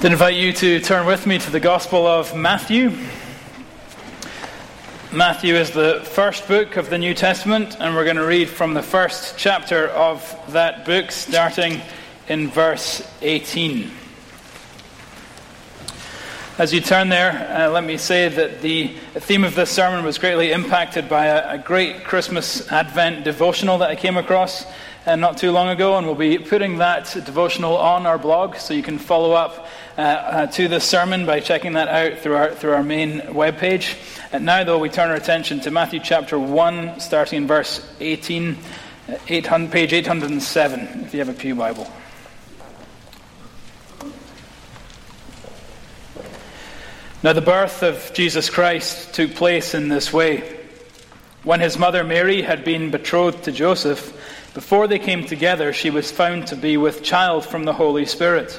To invite you to turn with me to the Gospel of Matthew. Matthew is the first book of the New Testament, and we're going to read from the first chapter of that book, starting in verse 18. As you turn there, uh, let me say that the theme of this sermon was greatly impacted by a, a great Christmas Advent devotional that I came across uh, not too long ago, and we'll be putting that devotional on our blog so you can follow up uh, uh, to this sermon by checking that out through our, through our main webpage. And now, though, we turn our attention to Matthew chapter 1, starting in verse 18, uh, 800, page 807, if you have a Pew Bible. Now, the birth of Jesus Christ took place in this way. When his mother Mary had been betrothed to Joseph, before they came together, she was found to be with child from the Holy Spirit.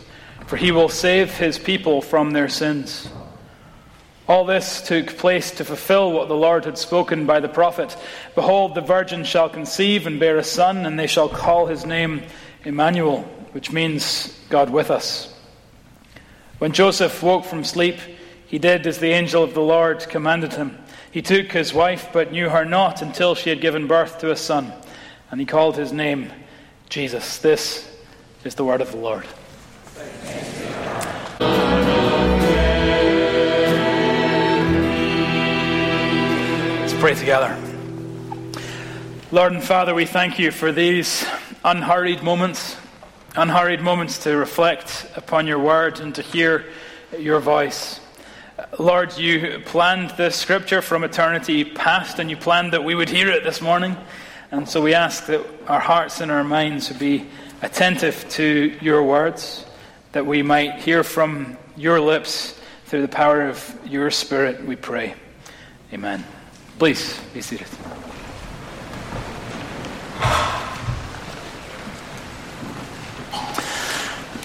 for he will save his people from their sins. All this took place to fulfill what the Lord had spoken by the prophet Behold, the virgin shall conceive and bear a son, and they shall call his name Emmanuel, which means God with us. When Joseph woke from sleep, he did as the angel of the Lord commanded him. He took his wife, but knew her not until she had given birth to a son, and he called his name Jesus. This is the word of the Lord. Let's pray together. Lord and Father, we thank you for these unhurried moments, unhurried moments to reflect upon your word and to hear your voice. Lord, you planned this scripture from eternity past, and you planned that we would hear it this morning. And so we ask that our hearts and our minds would be attentive to your words that we might hear from your lips through the power of your Spirit, we pray. Amen. Please be seated.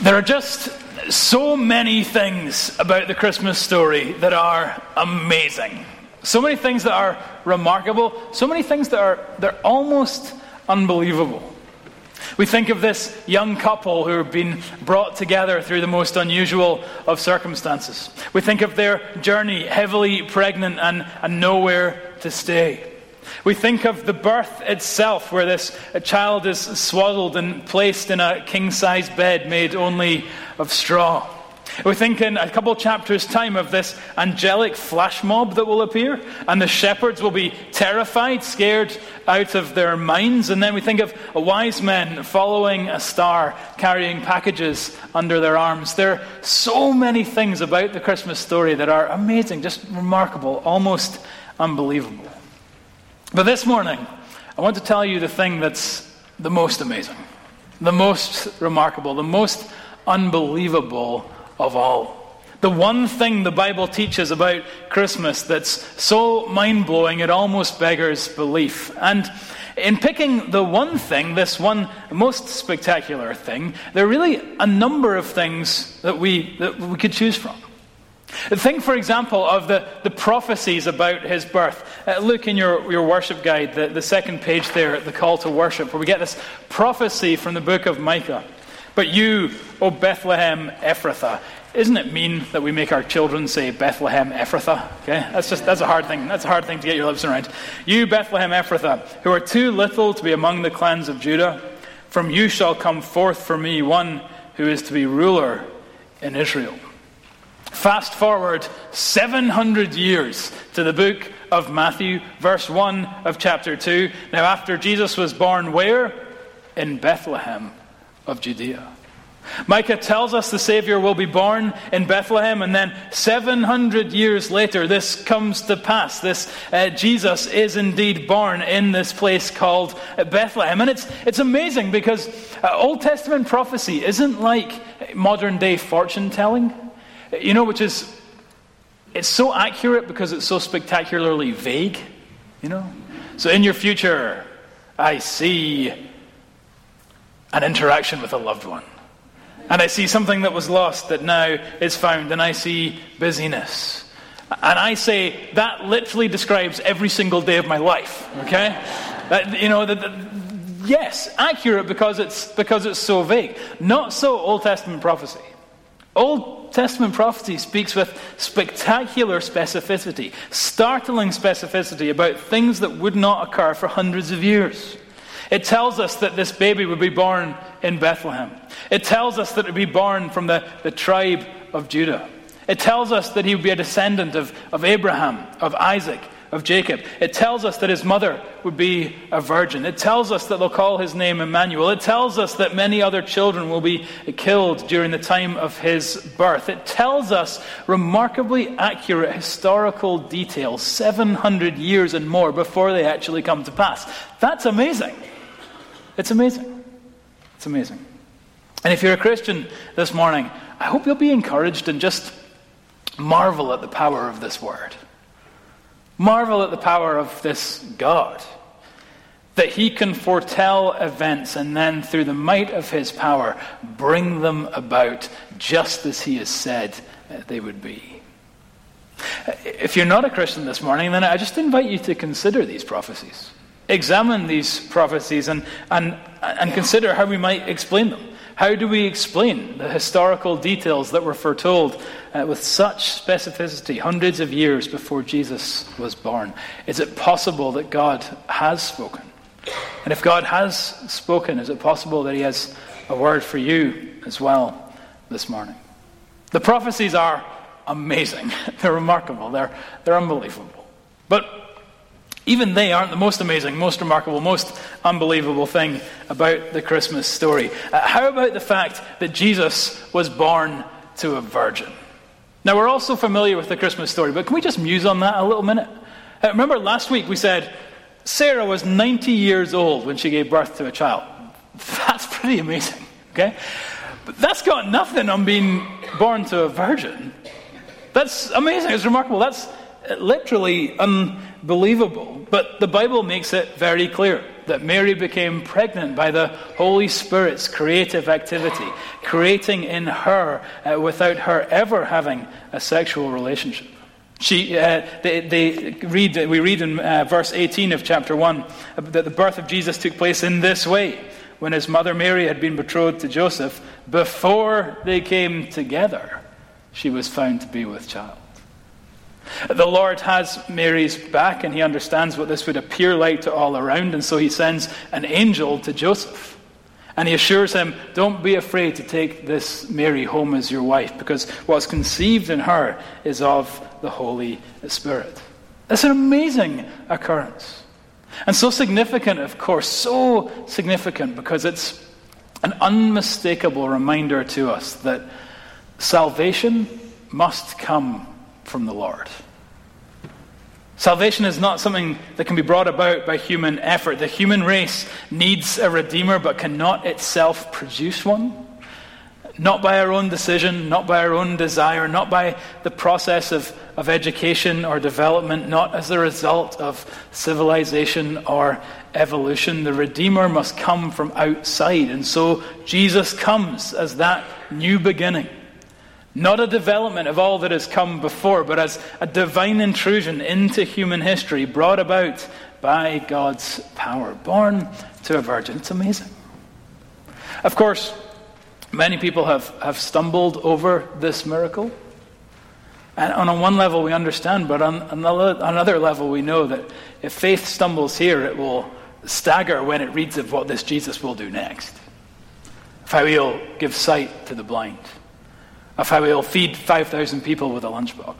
There are just so many things about the Christmas story that are amazing. So many things that are remarkable, so many things that are they're almost unbelievable. We think of this young couple who have been brought together through the most unusual of circumstances. We think of their journey, heavily pregnant and, and nowhere to stay. We think of the birth itself, where this child is swaddled and placed in a king size bed made only of straw. We think in a couple chapters' time of this angelic flash mob that will appear, and the shepherds will be terrified, scared out of their minds. And then we think of a wise men following a star, carrying packages under their arms. There are so many things about the Christmas story that are amazing, just remarkable, almost unbelievable. But this morning, I want to tell you the thing that's the most amazing, the most remarkable, the most unbelievable of all. The one thing the Bible teaches about Christmas that's so mind blowing it almost beggars belief. And in picking the one thing, this one most spectacular thing, there are really a number of things that we, that we could choose from. Think, for example, of the, the prophecies about his birth. Uh, look in your, your worship guide, the, the second page there, the call to worship, where we get this prophecy from the book of Micah. But you, O Bethlehem Ephrathah, isn't it mean that we make our children say Bethlehem Ephrathah? Okay, that's just that's a hard thing. That's a hard thing to get your lips around. You Bethlehem Ephrathah, who are too little to be among the clans of Judah, from you shall come forth for me one who is to be ruler in Israel. Fast forward 700 years to the book of Matthew, verse 1 of chapter 2. Now, after Jesus was born, where? In Bethlehem of Judea. Micah tells us the Savior will be born in Bethlehem, and then 700 years later, this comes to pass. This uh, Jesus is indeed born in this place called Bethlehem. And it's, it's amazing because uh, Old Testament prophecy isn't like modern day fortune telling, you know, which is, it's so accurate because it's so spectacularly vague, you know. So in your future, I see an interaction with a loved one and I see something that was lost that now is found, and I see busyness. And I say that literally describes every single day of my life, okay? That, you know, that, that, yes, accurate because it's, because it's so vague. Not so Old Testament prophecy. Old Testament prophecy speaks with spectacular specificity, startling specificity about things that would not occur for hundreds of years. It tells us that this baby would be born in Bethlehem. It tells us that it would be born from the, the tribe of Judah. It tells us that he would be a descendant of, of Abraham, of Isaac, of Jacob. It tells us that his mother would be a virgin. It tells us that they'll call his name Emmanuel. It tells us that many other children will be killed during the time of his birth. It tells us remarkably accurate historical details, 700 years and more before they actually come to pass. That's amazing. It's amazing. It's amazing. And if you're a Christian this morning, I hope you'll be encouraged and just marvel at the power of this word. Marvel at the power of this God. That he can foretell events and then, through the might of his power, bring them about just as he has said they would be. If you're not a Christian this morning, then I just invite you to consider these prophecies examine these prophecies and, and, and consider how we might explain them. How do we explain the historical details that were foretold uh, with such specificity hundreds of years before Jesus was born? Is it possible that God has spoken? And if God has spoken, is it possible that He has a word for you as well this morning? The prophecies are amazing. They're remarkable. They're, they're unbelievable. But even they aren't the most amazing, most remarkable, most unbelievable thing about the Christmas story. Uh, how about the fact that Jesus was born to a virgin? Now, we're also familiar with the Christmas story, but can we just muse on that a little minute? Uh, remember last week we said Sarah was 90 years old when she gave birth to a child. That's pretty amazing, okay? But that's got nothing on being born to a virgin. That's amazing. It's remarkable. That's literally unbelievable. But the Bible makes it very clear that Mary became pregnant by the Holy Spirit's creative activity, creating in her uh, without her ever having a sexual relationship. She, uh, they, they, read, we read in uh, verse 18 of chapter 1 that the birth of Jesus took place in this way when his mother Mary had been betrothed to Joseph. Before they came together, she was found to be with child. The Lord has Mary's back and he understands what this would appear like to all around, and so he sends an angel to Joseph. And he assures him, Don't be afraid to take this Mary home as your wife, because what's conceived in her is of the Holy Spirit. It's an amazing occurrence. And so significant, of course, so significant because it's an unmistakable reminder to us that salvation must come from the Lord. Salvation is not something that can be brought about by human effort. The human race needs a redeemer but cannot itself produce one. Not by our own decision, not by our own desire, not by the process of, of education or development, not as a result of civilization or evolution. The Redeemer must come from outside. And so Jesus comes as that new beginning. Not a development of all that has come before, but as a divine intrusion into human history brought about by God's power. Born to a virgin. It's amazing. Of course, many people have, have stumbled over this miracle. And on one level, we understand, but on another, level, we know that if faith stumbles here, it will stagger when it reads of what this Jesus will do next. Of how he'll give sight to the blind of how he'll feed 5,000 people with a lunchbox,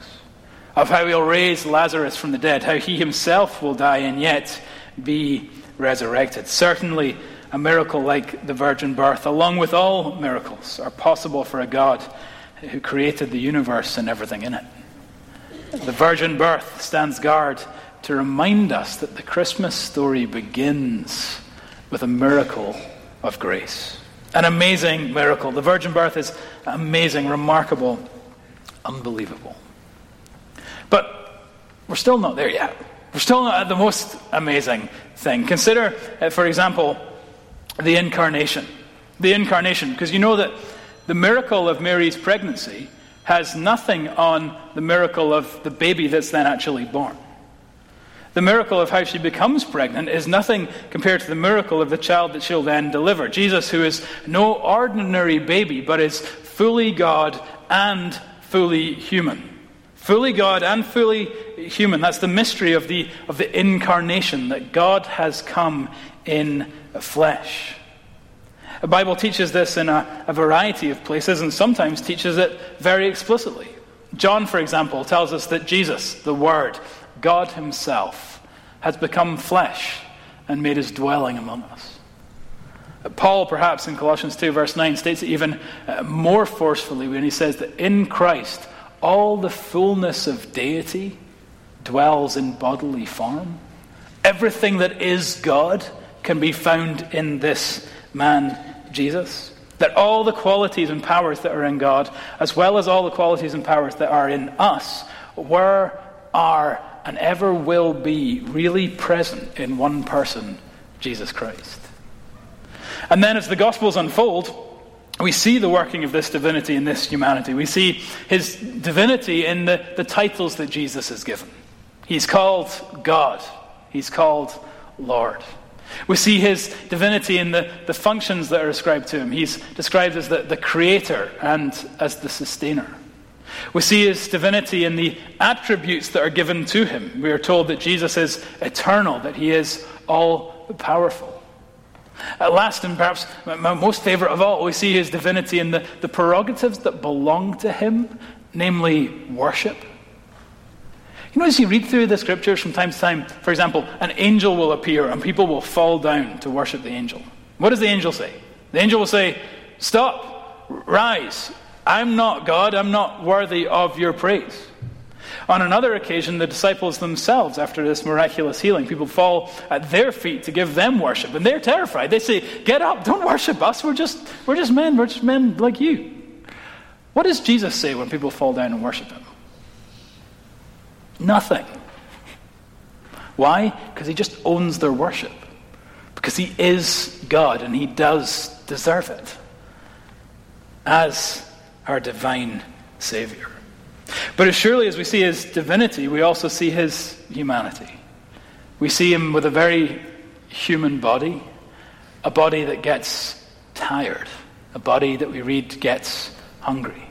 of how he'll raise Lazarus from the dead, how he himself will die and yet be resurrected. Certainly, a miracle like the virgin birth, along with all miracles, are possible for a God who created the universe and everything in it. The virgin birth stands guard to remind us that the Christmas story begins with a miracle of grace. An amazing miracle. The virgin birth is amazing, remarkable, unbelievable. But we're still not there yet. We're still not at the most amazing thing. Consider, uh, for example, the incarnation. The incarnation, because you know that the miracle of Mary's pregnancy has nothing on the miracle of the baby that's then actually born. The miracle of how she becomes pregnant is nothing compared to the miracle of the child that she'll then deliver. Jesus, who is no ordinary baby, but is fully God and fully human. Fully God and fully human. That's the mystery of the, of the incarnation, that God has come in flesh. The Bible teaches this in a, a variety of places and sometimes teaches it very explicitly. John, for example, tells us that Jesus, the Word, God Himself, has become flesh and made His dwelling among us. Paul, perhaps in Colossians 2, verse 9, states it even uh, more forcefully when he says that in Christ all the fullness of deity dwells in bodily form. Everything that is God can be found in this man, Jesus. That all the qualities and powers that are in God, as well as all the qualities and powers that are in us, were, are, and ever will be really present in one person, Jesus Christ. And then as the Gospels unfold, we see the working of this divinity in this humanity. We see his divinity in the, the titles that Jesus is given. He's called God, he's called Lord. We see his divinity in the, the functions that are ascribed to him. He's described as the, the creator and as the sustainer. We see his divinity in the attributes that are given to him. We are told that Jesus is eternal, that he is all powerful. At last, and perhaps my most favorite of all, we see his divinity in the, the prerogatives that belong to him, namely worship. You know, as you read through the scriptures from time to time, for example, an angel will appear and people will fall down to worship the angel. What does the angel say? The angel will say, Stop, rise. I'm not God, I'm not worthy of your praise. On another occasion, the disciples themselves, after this miraculous healing, people fall at their feet to give them worship, and they're terrified. They say, Get up, don't worship us. We're just, we're just men, we're just men like you. What does Jesus say when people fall down and worship him? Nothing. Why? Because he just owns their worship. Because he is God and he does deserve it as our divine Savior. But as surely as we see his divinity, we also see his humanity. We see him with a very human body, a body that gets tired, a body that we read gets hungry.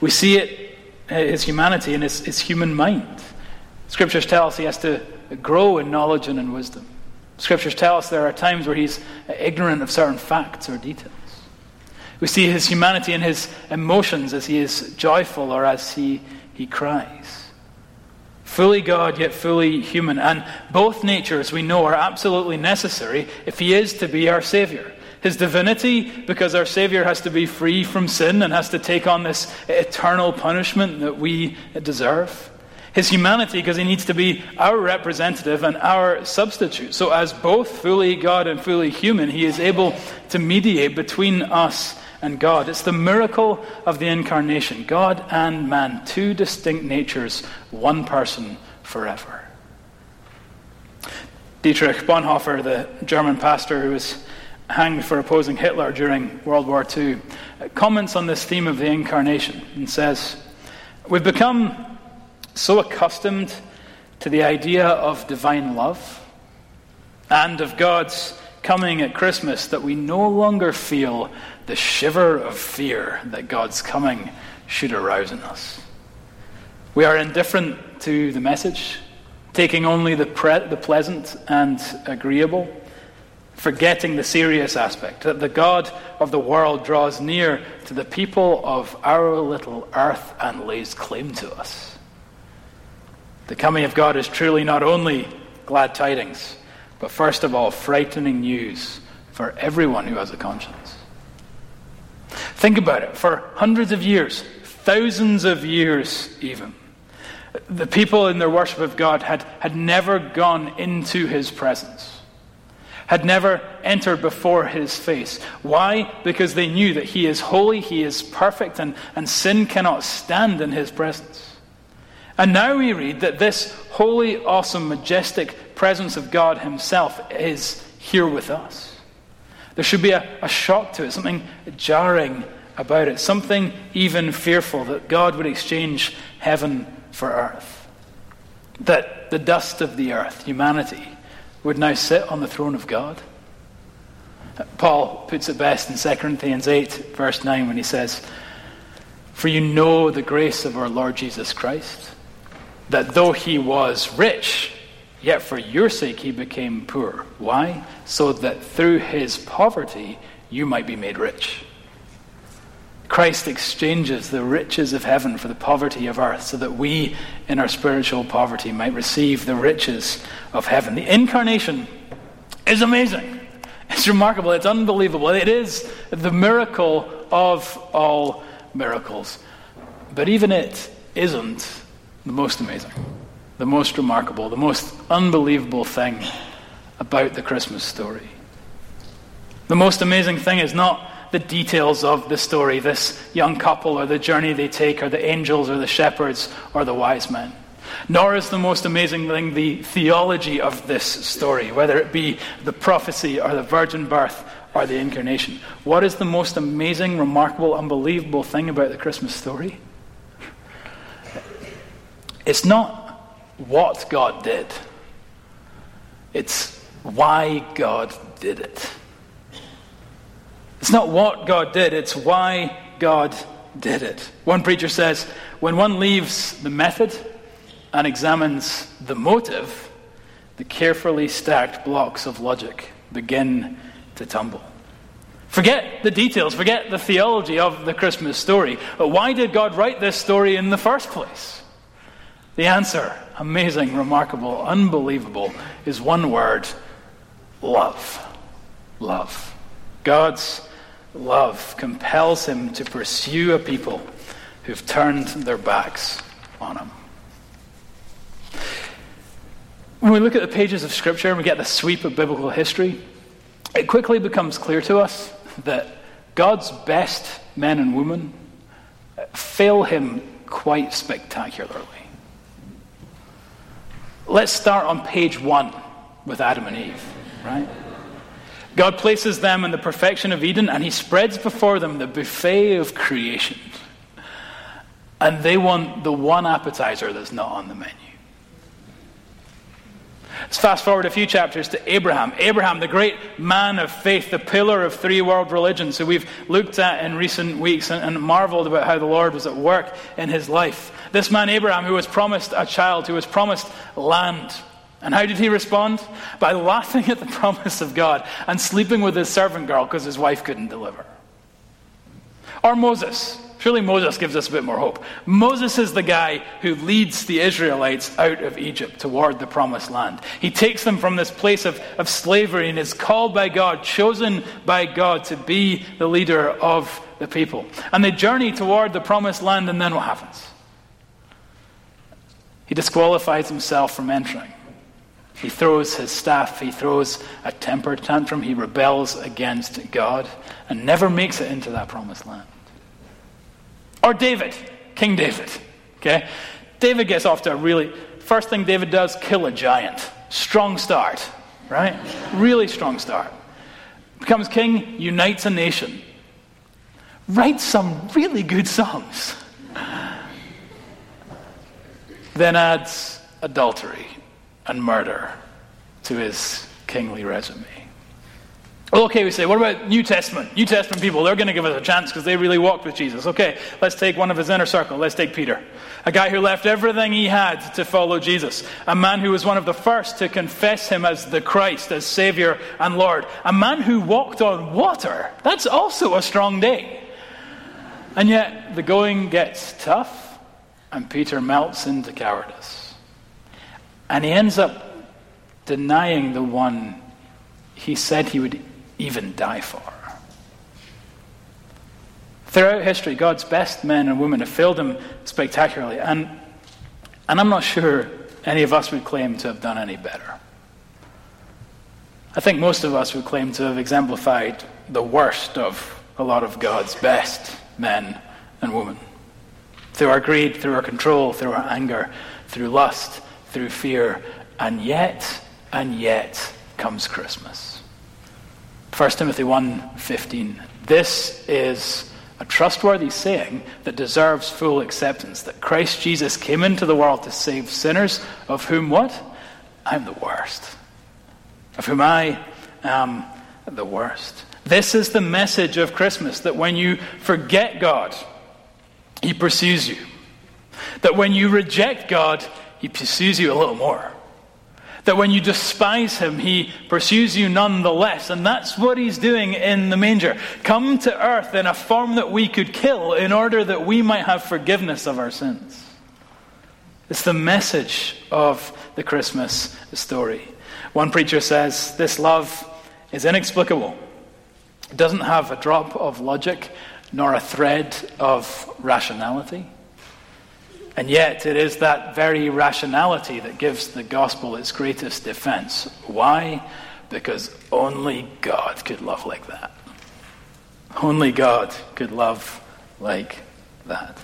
We see it, his humanity, in his, his human mind. Scriptures tell us he has to grow in knowledge and in wisdom. Scriptures tell us there are times where he's ignorant of certain facts or details. We see his humanity in his emotions as he is joyful or as he, he cries. Fully God, yet fully human. And both natures, we know, are absolutely necessary if he is to be our Savior. His divinity, because our Savior has to be free from sin and has to take on this eternal punishment that we deserve his humanity because he needs to be our representative and our substitute. So, as both fully God and fully human, he is able to mediate between us and God. It's the miracle of the incarnation God and man, two distinct natures, one person forever. Dietrich Bonhoeffer, the German pastor who was hanged for opposing Hitler during World War II, comments on this theme of the incarnation and says, We've become so accustomed to the idea of divine love and of God's coming at Christmas that we no longer feel the shiver of fear that God's coming should arouse in us. We are indifferent to the message, taking only the, pre- the pleasant and agreeable, forgetting the serious aspect that the God of the world draws near to the people of our little earth and lays claim to us. The coming of God is truly not only glad tidings, but first of all, frightening news for everyone who has a conscience. Think about it. For hundreds of years, thousands of years even, the people in their worship of God had, had never gone into his presence, had never entered before his face. Why? Because they knew that he is holy, he is perfect, and, and sin cannot stand in his presence. And now we read that this holy, awesome, majestic presence of God himself is here with us. There should be a, a shock to it, something jarring about it, something even fearful that God would exchange heaven for earth. That the dust of the earth, humanity, would now sit on the throne of God. Paul puts it best in 2 Corinthians 8, verse 9, when he says, For you know the grace of our Lord Jesus Christ, that though he was rich, yet for your sake he became poor. Why? So that through his poverty you might be made rich. Christ exchanges the riches of heaven for the poverty of earth so that we, in our spiritual poverty, might receive the riches of heaven. The incarnation is amazing. It's remarkable. It's unbelievable. It is the miracle of all miracles. But even it isn't the most amazing, the most remarkable, the most unbelievable thing about the Christmas story. The most amazing thing is not the details of the story, this young couple, or the journey they take, or the angels, or the shepherds, or the wise men. Nor is the most amazing thing the theology of this story, whether it be the prophecy, or the virgin birth, or the incarnation. What is the most amazing, remarkable, unbelievable thing about the Christmas story? It's not what God did, it's why God did it. It's not what God did, it's why God did it. One preacher says when one leaves the method and examines the motive, the carefully stacked blocks of logic begin to tumble. Forget the details, forget the theology of the Christmas story. But why did God write this story in the first place? The answer, amazing, remarkable, unbelievable, is one word love. Love. God's love compels him to pursue a people who've turned their backs on him. When we look at the pages of Scripture and we get the sweep of biblical history, it quickly becomes clear to us that God's best men and women fail him quite spectacularly. Let's start on page one with Adam and Eve, right? God places them in the perfection of Eden and he spreads before them the buffet of creation. And they want the one appetizer that's not on the menu. Let's fast forward a few chapters to Abraham. Abraham, the great man of faith, the pillar of three world religions, who we've looked at in recent weeks and, and, marveled about how the Lord was at work in his life. This man, Abraham, who was promised a child, who was promised land, and how did he respond? By laughing at the promise of God and sleeping with his servant girl because his wife couldn't deliver. Or Moses. Surely Moses gives us a bit more hope. Moses is the guy who leads the Israelites out of Egypt toward the promised land. He takes them from this place of, of slavery and is called by God, chosen by God to be the leader of the people. And they journey toward the promised land, and then what happens? He disqualifies himself from entering. He throws his staff, he throws a temper tantrum, he rebels against God and never makes it into that promised land. Or David, King David. Okay? David gets off to a really, first thing David does, kill a giant. Strong start, right? Really strong start. Becomes king, unites a nation. Writes some really good songs. Then adds adultery and murder to his kingly resume. Okay, we say, what about New Testament? New Testament people, they're going to give us a chance because they really walked with Jesus. Okay, let's take one of his inner circle. Let's take Peter, a guy who left everything he had to follow Jesus, a man who was one of the first to confess him as the Christ, as Savior and Lord, a man who walked on water. That's also a strong day. And yet, the going gets tough, and Peter melts into cowardice. And he ends up denying the one he said he would even die for. Throughout history, God's best men and women have failed him spectacularly, and, and I'm not sure any of us would claim to have done any better. I think most of us would claim to have exemplified the worst of a lot of God's best men and women. Through our greed, through our control, through our anger, through lust, through fear, and yet, and yet comes Christmas. 1 Timothy 1:15. This is a trustworthy saying that deserves full acceptance that Christ Jesus came into the world to save sinners, of whom what? I'm the worst. Of whom I am the worst. This is the message of Christmas that when you forget God, He pursues you. That when you reject God, He pursues you a little more. That when you despise him, he pursues you nonetheless. And that's what he's doing in the manger. Come to earth in a form that we could kill in order that we might have forgiveness of our sins. It's the message of the Christmas story. One preacher says this love is inexplicable. It doesn't have a drop of logic nor a thread of rationality. And yet, it is that very rationality that gives the gospel its greatest defense. Why? Because only God could love like that. Only God could love like that.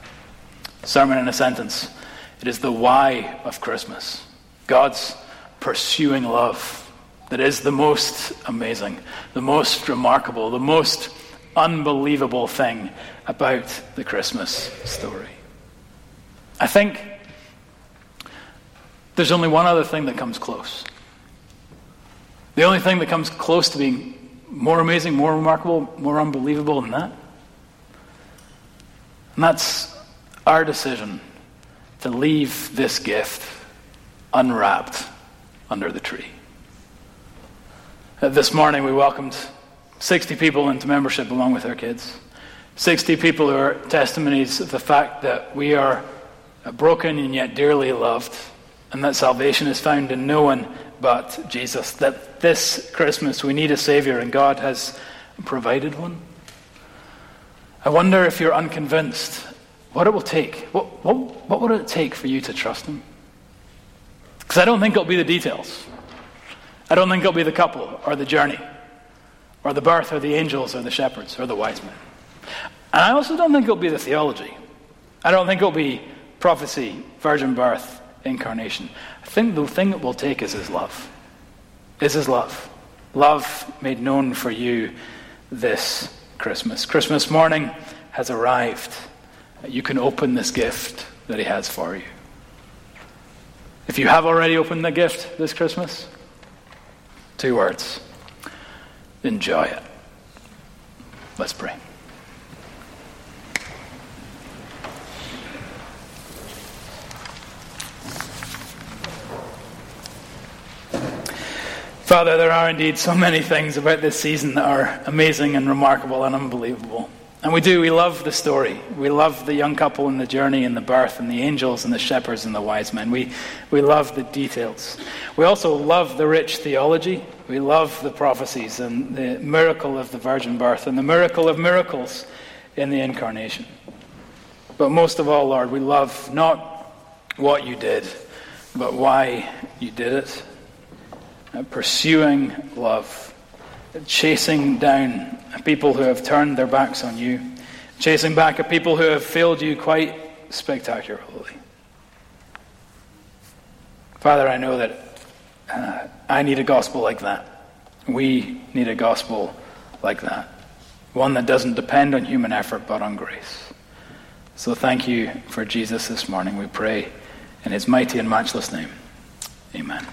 Sermon in a sentence. It is the why of Christmas. God's pursuing love that is the most amazing, the most remarkable, the most unbelievable thing about the Christmas story. I think there's only one other thing that comes close. The only thing that comes close to being more amazing, more remarkable, more unbelievable than that. And that's our decision to leave this gift unwrapped under the tree. This morning we welcomed 60 people into membership along with our kids. 60 people who are testimonies of the fact that we are broken and yet dearly loved, and that salvation is found in no one but Jesus. That this Christmas we need a Savior, and God has provided one. I wonder if you're unconvinced what it will take. What, what, what would it take for you to trust Him? Because I don't think it'll be the details. I don't think it'll be the couple or the journey or the birth or the angels or the shepherds or the wise men. And I also don't think it'll be the theology. I don't think it'll be prophecy, virgin birth, incarnation. I think the thing it will take is his love. Is his love. Love made known for you this Christmas. Christmas morning has arrived. You can open this gift that he has for you. If you have already opened the gift this Christmas, two words enjoy it. Let's pray. Father, there are indeed so many things about this season that are amazing and remarkable and unbelievable. And we do, we love the story. We love the young couple and the journey and the birth and the angels and the shepherds and the wise men. We, we love the details. We also love the rich theology. We love the prophecies and the miracle of the virgin birth and the miracle of miracles in the incarnation. But most of all, Lord, we love not what you did, but why you did it pursuing love, chasing down people who have turned their backs on you, chasing back at people who have failed you quite spectacularly. Father, I know that uh, I need a gospel like that. We need a gospel like that. One that doesn't depend on human effort but on grace. So thank you for Jesus this morning, we pray. In his mighty and matchless name. Amen.